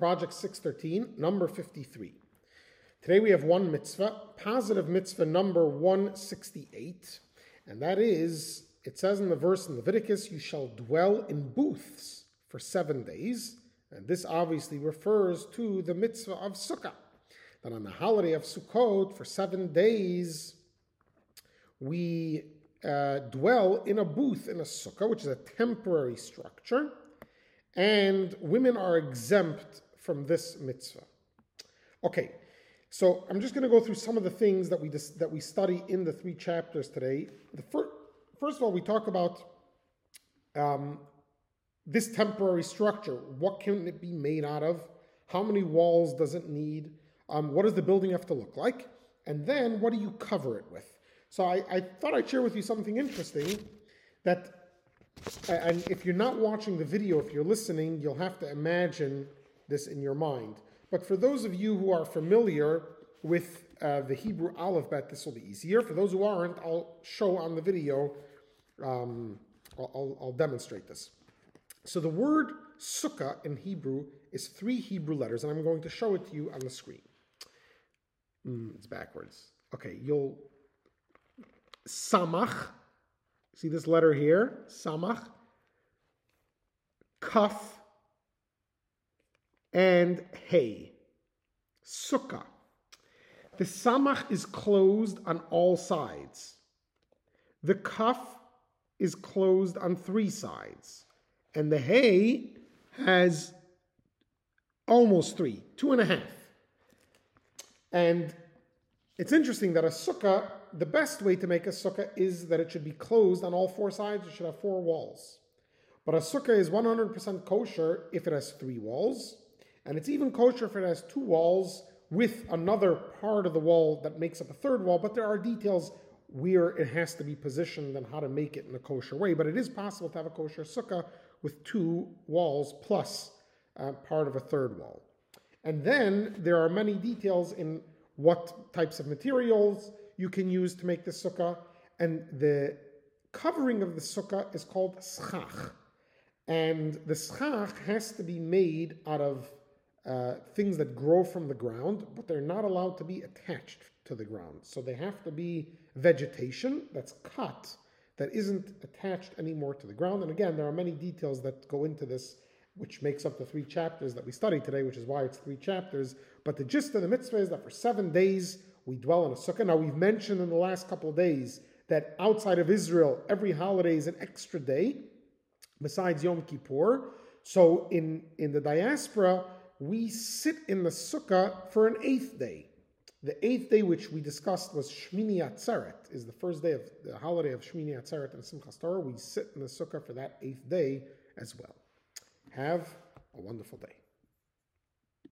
Project 613, number 53. Today we have one mitzvah, positive mitzvah number 168, and that is it says in the verse in Leviticus, You shall dwell in booths for seven days. And this obviously refers to the mitzvah of Sukkah. That on the holiday of Sukkot, for seven days, we uh, dwell in a booth in a sukkah, which is a temporary structure, and women are exempt from this mitzvah. Okay, so I'm just going to go through some of the things that we dis- that we study in the three chapters today. The fir- first of all, we talk about um, this temporary structure. What can it be made out of? How many walls does it need? Um, what does the building have to look like? And then what do you cover it with? So I, I thought I'd share with you something interesting that, and if you're not watching the video, if you're listening, you'll have to imagine this in your mind. But for those of you who are familiar with uh, the Hebrew alphabet, this will be easier. For those who aren't, I'll show on the video, um, I'll, I'll, demonstrate this. So the word sukkah in Hebrew is three Hebrew letters, and I'm going to show it to you on the screen. Mm, it's backwards. Okay, you'll samach. See this letter here? Samach. Kaf and hay. Sukkah. The samach is closed on all sides. The kaf is closed on three sides. And the hay has almost three, two and a half. And it's interesting that a sukkah, the best way to make a sukkah is that it should be closed on all four sides. It should have four walls. But a sukkah is 100% kosher if it has three walls. And it's even kosher if it has two walls with another part of the wall that makes up a third wall. But there are details where it has to be positioned and how to make it in a kosher way. But it is possible to have a kosher sukkah with two walls plus uh, part of a third wall. And then there are many details in what types of materials you can use to make the sukkah. And the covering of the sukkah is called schach. And the schach has to be made out of uh, things that grow from the ground, but they're not allowed to be attached to the ground. So they have to be vegetation that's cut that isn't attached anymore to the ground. And again, there are many details that go into this, which makes up the three chapters that we study today, which is why it's three chapters. But the gist of the mitzvah is that for seven days we dwell in a sukkah. Now, we've mentioned in the last couple of days that outside of Israel, every holiday is an extra day besides Yom Kippur. So in, in the diaspora, we sit in the sukkah for an eighth day. The eighth day, which we discussed, was Shmini Atzeret, is the first day of the holiday of Shmini Atzeret and Simchas Torah. We sit in the sukkah for that eighth day as well. Have a wonderful day.